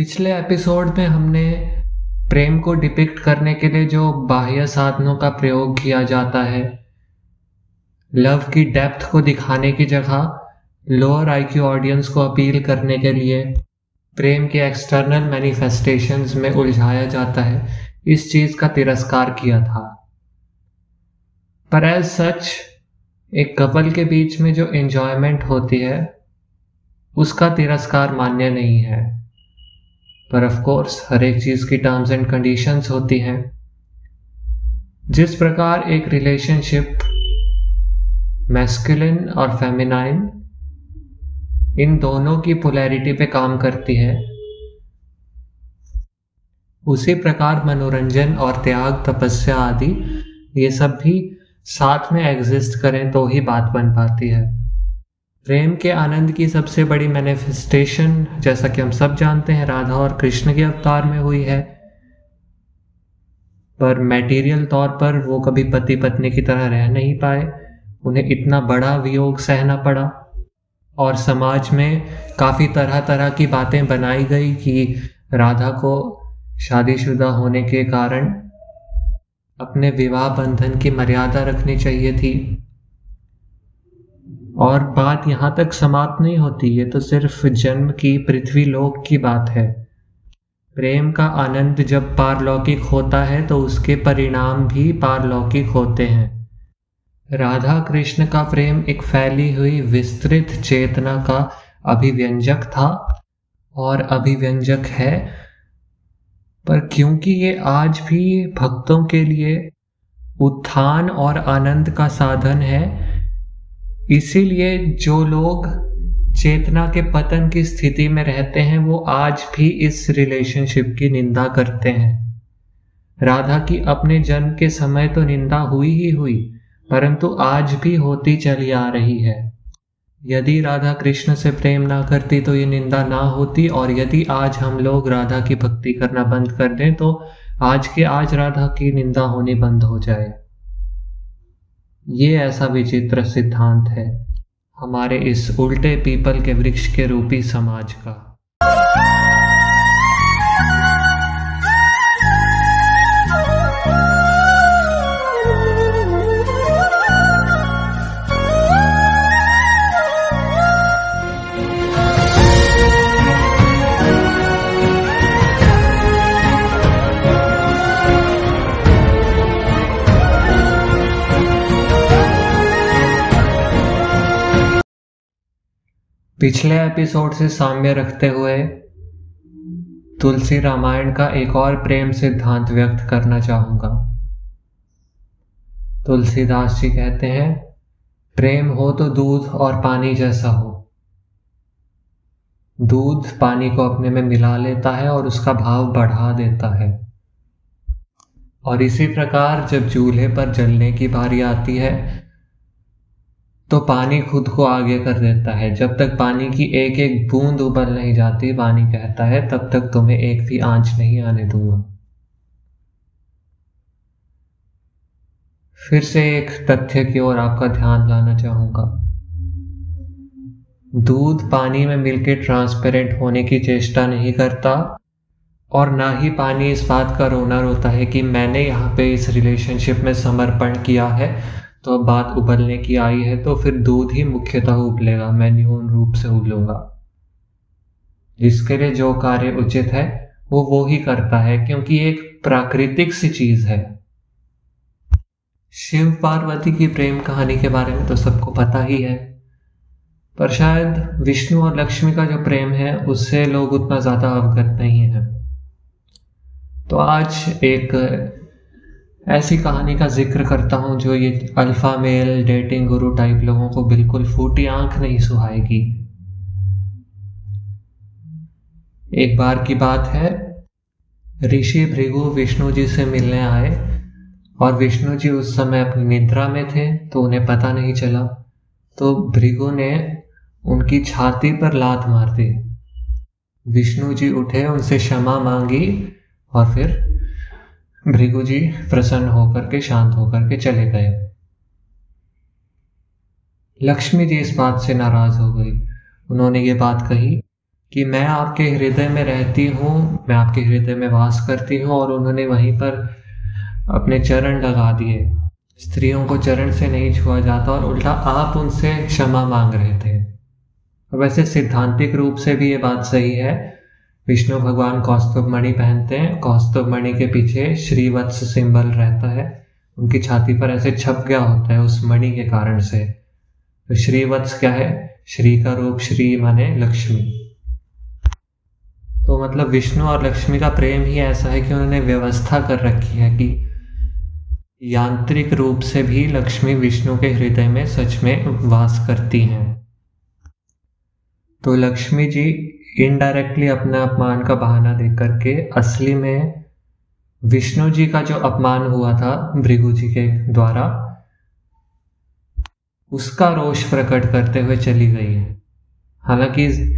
पिछले एपिसोड में हमने प्रेम को डिपिक्ट करने के लिए जो बाह्य साधनों का प्रयोग किया जाता है, लव की डेप्थ को दिखाने की जगह, लोअर आईक्यू ऑडियंस को अपील करने के लिए प्रेम के एक्सटर्नल मैनिफेस्टेशंस में उलझाया जाता है, इस चीज़ का तिरस्कार किया था। पर एज सच एक कपल के बीच में जो एंजॉयमेंट होती है, उसका तिरस्कार मान्य नहीं है। पर ऑफ़ कोर्स हर एक चीज़ की टर्म्स एंड कंडीशंस होती हैं। जिस प्रकार एक रिलेशनशिप मैस्कुलिन और फेमिनाइन इन दोनों की पोलैरिटी पे काम करती है, उसी प्रकार मनोरंजन और त्याग, तपस्या आदि, ये सब भी साथ में एग्जिस्ट करें तो ही बात बन पाती है। प्रेम के आनंद की सबसे बड़ी मैनिफेस्टेशन जैसा कि हम सब जानते हैं, राधा और कृष्ण के अवतार में हुई है। पर मैटेरियल तौर पर वो कभी पति पत्नी की तरह रह नहीं पाए। उन्हें इतना बड़ा वियोग सहना पड़ा। और समाज में काफ़ी तरह तरह की बातें बनाई गई कि राधा को शादीशुदा होने के कारण अपने विवाह बंधन की मर्यादा रखनी चाहिए थी। और बात यहाँ तक समाप्त नहीं होती, ये तो सिर्फ़ जन्म की, पृथ्वी लोक की बात है। प्रेम का आनंद जब पारलौकिक होता है तो उसके परिणाम भी पारलौकिक होते हैं। राधा कृष्ण का प्रेम एक फैली हुई, विस्तृत चेतना का अभिव्यंजक था और अभिव्यंजक है। पर क्योंकि ये आज भी भक्तों के लिए उत्थान और आनंद का साधन है इसीलिए जो लोग चेतना के पतन की स्थिति में रहते हैं, वो आज भी इस रिलेशनशिप की निंदा करते हैं। राधा की अपने जन्म के समय तो निंदा हुई ही हुई, परंतु आज भी होती चली आ रही है। यदि राधा कृष्ण से प्रेम ना करती तो ये निंदा ना होती, और यदि आज हम लोग राधा की भक्ति करना बंद कर दें तो आज के आज राधा की निंदा होनी बंद हो जाए। ये ऐसा विचित्र सिद्धांत है, हमारे इस उल्टे पीपल के वृक्ष के रूपी समाज का। पिछले एपिसोड से साम्य रखते हुए तुलसी रामायण का एक और प्रेम सिद्धांत व्यक्त करना चाहूँगा। तुलसीदास जी कहते हैं, प्रेम हो तो दूध और पानी जैसा हो। दूध पानी को अपने में मिला लेता है और उसका भाव बढ़ा देता है। और इसी प्रकार जब चूल्हे पर जलने की बारी आती है तो पानी खुद को आगे कर देता है। जब तक पानी की एक एक बूंद उबल नहीं जाती पानी कहता है, तब तक तुम्हें एक भी आँच नहीं आने दूँगा। फिर से एक तथ्य की ओर आपका ध्यान लाना चाहूँगा। दूध पानी में मिलकर ट्रांसपेरेंट होने की चेष्टा नहीं करता और ना ही पानी इस बात का रोना रोता है कि मैंने यहाँ पे इस रिलेशनशिप में समर्पण किया है। तो अब बात उबलने की आई है तो फिर दूध ही मुख्यतः उबलेगा, मैं न्यून रूप से उबलूँगा। जिसके लिए जो कार्य उचित है, वो वो ही करता है, क्योंकि एक प्राकृतिक सी चीज़ है। शिव पार्वती की प्रेम कहानी के बारे में तो सबको पता ही है, पर शायद विष्णु और लक्ष्मी का जो प्रेम है, उससे लोग उतना ज़्यादा अवगत नहीं है। तो आज एक ऐसी कहानी का ज़िक्र करता हूँ जो ये alpha male dating guru type लोगों को बिल्कुल फूटी आँख नहीं सुहाएगी। एक बार की बात है, ऋषि भृगु विष्णु जी से मिलने आए और विष्णु जी उस समय अपनी निद्रा में थे तो उन्हें पता नहीं चला। तो भृगु ने उनकी छाती पर लात मार दी। विष्णु जी उठे, उनसे क्षमा मांगी और फिर भृगु जी प्रसन्न होकर के, शांत होकर के चले गए। लक्ष्मी जी इस बात से नाराज़ हो गई। उन्होंने ये बात कही कि मैं आपके हृदय में रहती हूँ, मैं आपके हृदय में वास करती हूँ और उन्होंने वहीं पर अपने चरण लगा दिए। स्त्रियों को चरण से नहीं छुआ जाता और उल्टा आप उनसे क्षमा मांग रहे थे। वैसे सिद्धांतिक रूप से भी ये बात सही है विष्णु भगवान कौस्तुभ मणि पहनते हैं। कौस्तुभ मणि के पीछे श्रीवत्स सिंबल रहता है। उनकी छाती पर ऐसे छप गया होता है उस मणि के कारण से। तो श्रीवत्स क्या है? श्री का रूप श्री माने लक्ष्मी। तो मतलब विष्णु और लक्ष्मी का प्रेम ही ऐसा है कि उन्होंने व्यवस्था कर रखी है कि यांत्रिक रूप से भी लक्ष्मी विष्णु के हृदय में सच में वास करती हैं। तो लक्ष्मी जी इनडायरेक्टली अपना अपमान का बहाना दे करके असली में विष्णु जी का जो अपमान हुआ था भृगु जी के द्वारा, उसका रोष प्रकट करते हुए चली गई है। हालाँकि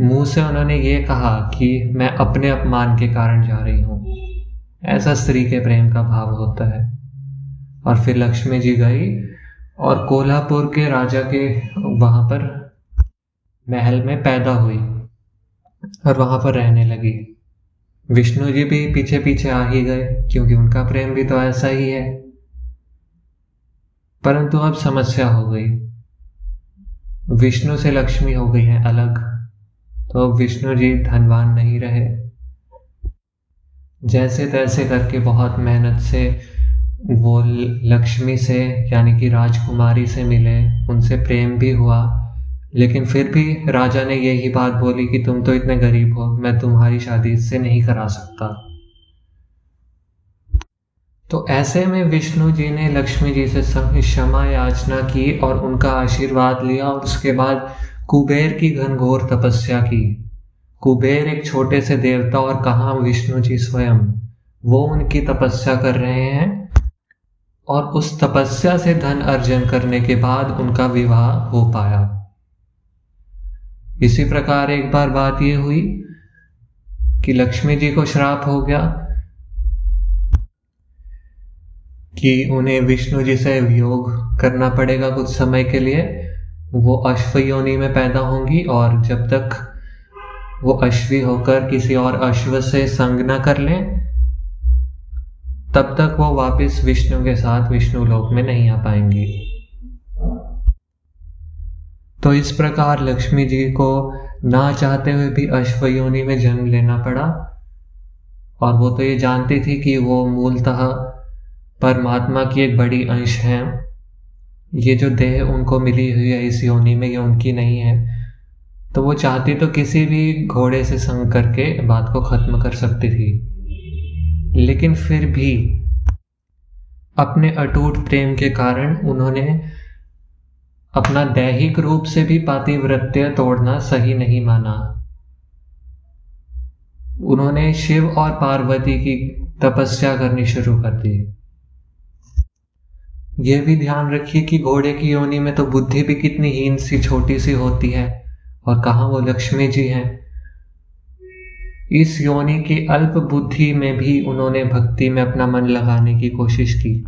मुँह से उन्होंने ये कहा कि मैं अपने अपमान के कारण जा रही हूँ। ऐसा स्त्री के प्रेम का भाव होता है। और फिर लक्ष्मी जी गई और कोल्हापुर के राजा के वहाँ पर महल में पैदा हुई। और वहाँ पर रहने लगी। विष्णु जी भी पीछे पीछे आ ही गए, क्योंकि उनका प्रेम भी तो ऐसा ही है। परंतु अब समस्या हो गई। विष्णु से लक्ष्मी हो गई है अलग तो अब विष्णु जी धनवान नहीं रहे। जैसे तैसे करके बहुत मेहनत से वो लक्ष्मी से, यानी कि राजकुमारी से मिले, उनसे प्रेम भी हुआ। लेकिन फिर भी राजा ने यही बात बोली कि तुम तो इतने गरीब हो, मैं तुम्हारी शादी इससे नहीं करा सकता। तो ऐसे में विष्णु जी ने लक्ष्मी जी से क्षमा याचना की और उनका आशीर्वाद लिया और उसके बाद कुबेर की घनघोर तपस्या की। कुबेर एक छोटे से देवता और कहा, विष्णु जी स्वयं, वो उनकी तपस्या कर रहे हैं और उस तपस्या से धन अर्जन करने के बाद उनका विवाह हो पाया। इसी प्रकार एक बार बात यह हुई कि लक्ष्मी जी को श्राप हो गया कि उन्हें विष्णु जी से वियोग करना पड़ेगा कुछ समय के लिए। वो अश्व योनि में पैदा होंगी और जब तक वो अश्वी होकर किसी और अश्व से संग न कर लें, तब तक वो वापस विष्णु के साथ विष्णु लोक में नहीं आ पाएँगी। तो इस प्रकार लक्ष्मी जी को ना चाहते हुए भी अश्वयोनि में जन्म लेना पड़ा। और वो तो ये जानती थी कि वो मूलतः परमात्मा की एक बड़ी अंश है। ये जो देह उनको मिली हुई है इस योनि में, ये उनकी नहीं है। तो वो चाहती तो किसी भी घोड़े से संग करके बात को खत्म कर सकती थी। लेकिन फिर भी अपने अटूट प्रेम के कारण उन्होंने अपना दैहिक रूप से भी पातिवृत्य तोड़ना सही नहीं माना। उन्होंने शिव और पार्वती की तपस्या करनी शुरू कर दी। यह भी ध्यान रखिए कि घोड़े की योनि में तो बुद्धि भी कितनी हीन सी, छोटी सी होती है। और कहा वो लक्ष्मी जी हैं? इस योनि की अल्प बुद्धि में भी उन्होंने भक्ति में अपना मन लगाने की कोशिश की।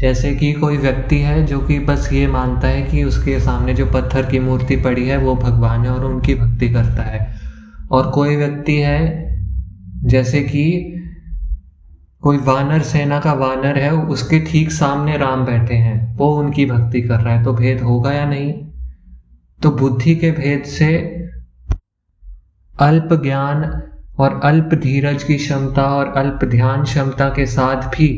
जैसे कि कोई व्यक्ति है जो कि बस ये मानता है कि उसके सामने जो पत्थर की मूर्ति पड़ी है, वो भगवान है और उनकी भक्ति करता है। और कोई व्यक्ति है, जैसे कि कोई वानर, सेना का वानर है, उसके ठीक सामने राम बैठे हैं, वो उनकी भक्ति कर रहा है। तो भेद होगा या नहीं? तो बुद्धि के भेद से अल्प ज्ञान और अल्प धीरज की क्षमता और अल्प ध्यान क्षमता के साथ भी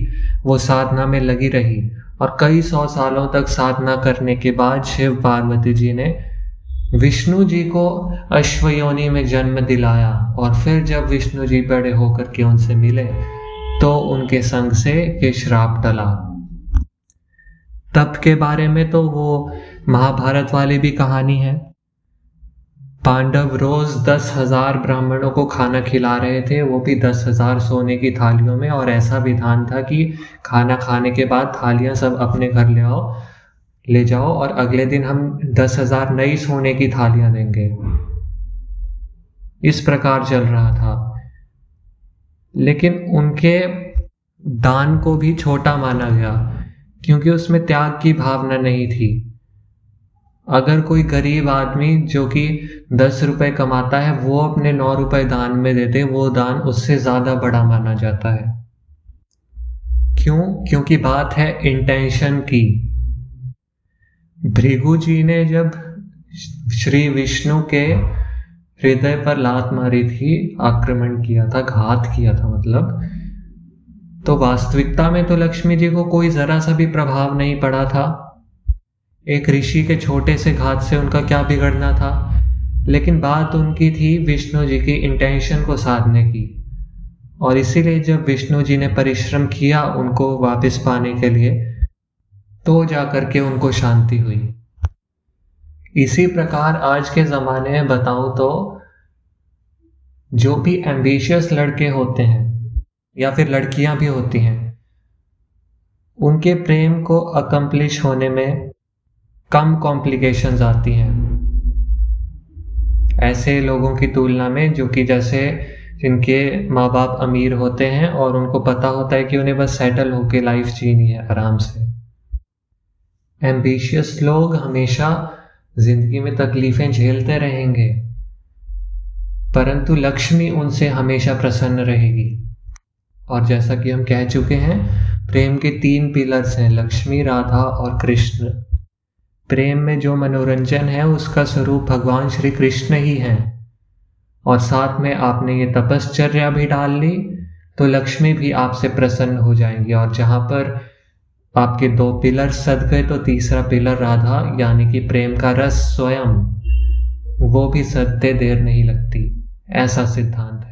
वो साधना में लगी रही और कई सौ सालों तक साधना करने के बाद शिव पार्वती जी ने विष्णु जी को अश्वयोनी में जन्म दिलाया और फिर जब विष्णु जी बड़े होकर के उनसे मिले तो उनके संग से ये श्राप टला। तप के बारे में तो वो महाभारत वाली भी कहानी है। पांडव रोज दस हज़ार ब्राह्मणों को खाना खिला रहे थे, वो भी दस हज़ार सोने की थालियों में, और ऐसा विधान था कि खाना खाने के बाद थालियाँ सब अपने घर ले आओ, ले जाओ, और अगले दिन हम दस हज़ार नई सोने की थालियाँ देंगे। इस प्रकार चल रहा था। लेकिन उनके दान को भी छोटा माना गया, क्योंकि उसमें त्याग की भावना नहीं थी। अगर कोई गरीब आदमी जो कि दस रुपए कमाता है, वो अपने नौ रुपए दान में देते वो दान उससे ज़्यादा बड़ा माना जाता है। क्यों? क्योंकि बात है इंटेंशन की। भृगु जी ने जब श्री विष्णु के हृदय पर लात मारी थी, आक्रमण किया था, घात किया था मतलब तो वास्तविकता में तो लक्ष्मी जी को कोई जरा सा भी प्रभाव नहीं पड़ा था। एक ऋषि के छोटे से घात से उनका क्या बिगड़ना था? लेकिन बात उनकी थी विष्णु जी की इंटेंशन को साधने की। और इसीलिए जब विष्णु जी ने परिश्रम किया उनको वापस पाने के लिए तो जाकर के उनको शांति हुई। इसी प्रकार आज के ज़माने में बताऊँ तो जो भी एम्बिशियस लड़के होते हैं, या फिर लड़कियाँ भी होती हैं, उनके प्रेम को अकम्प्लिश होने में कम कॉम्प्लिकेशंस आती हैं। ऐसे लोगों की तुलना में, जो कि जैसे जिनके माँ बाप अमीर होते हैं और उनको पता होता है कि उन्हें बस सेटल होके लाइफ जीनी है आराम से। एम्बिशियस लोग हमेशा ज़िंदगी में तकलीफें झेलते रहेंगे, परंतु लक्ष्मी उनसे हमेशा प्रसन्न रहेगी। और जैसा कि हम कह चुके हैं, प्रेम के तीन पिलर्स हैं, लक्ष्मी, राधा और कृष्ण। प्रेम में जो मनोरंजन है, उसका स्वरूप भगवान श्री कृष्ण ही हैं। और साथ में आपने ये तपश्चर्या भी डाल ली तो लक्ष्मी भी आपसे प्रसन्न हो जाएँगी। और जहाँ पर आपके दो पिलर सद गए तो तीसरा पिलर राधा, यानी कि प्रेम का रस स्वयं, वो भी सदते देर नहीं लगती। ऐसा सिद्धांत है।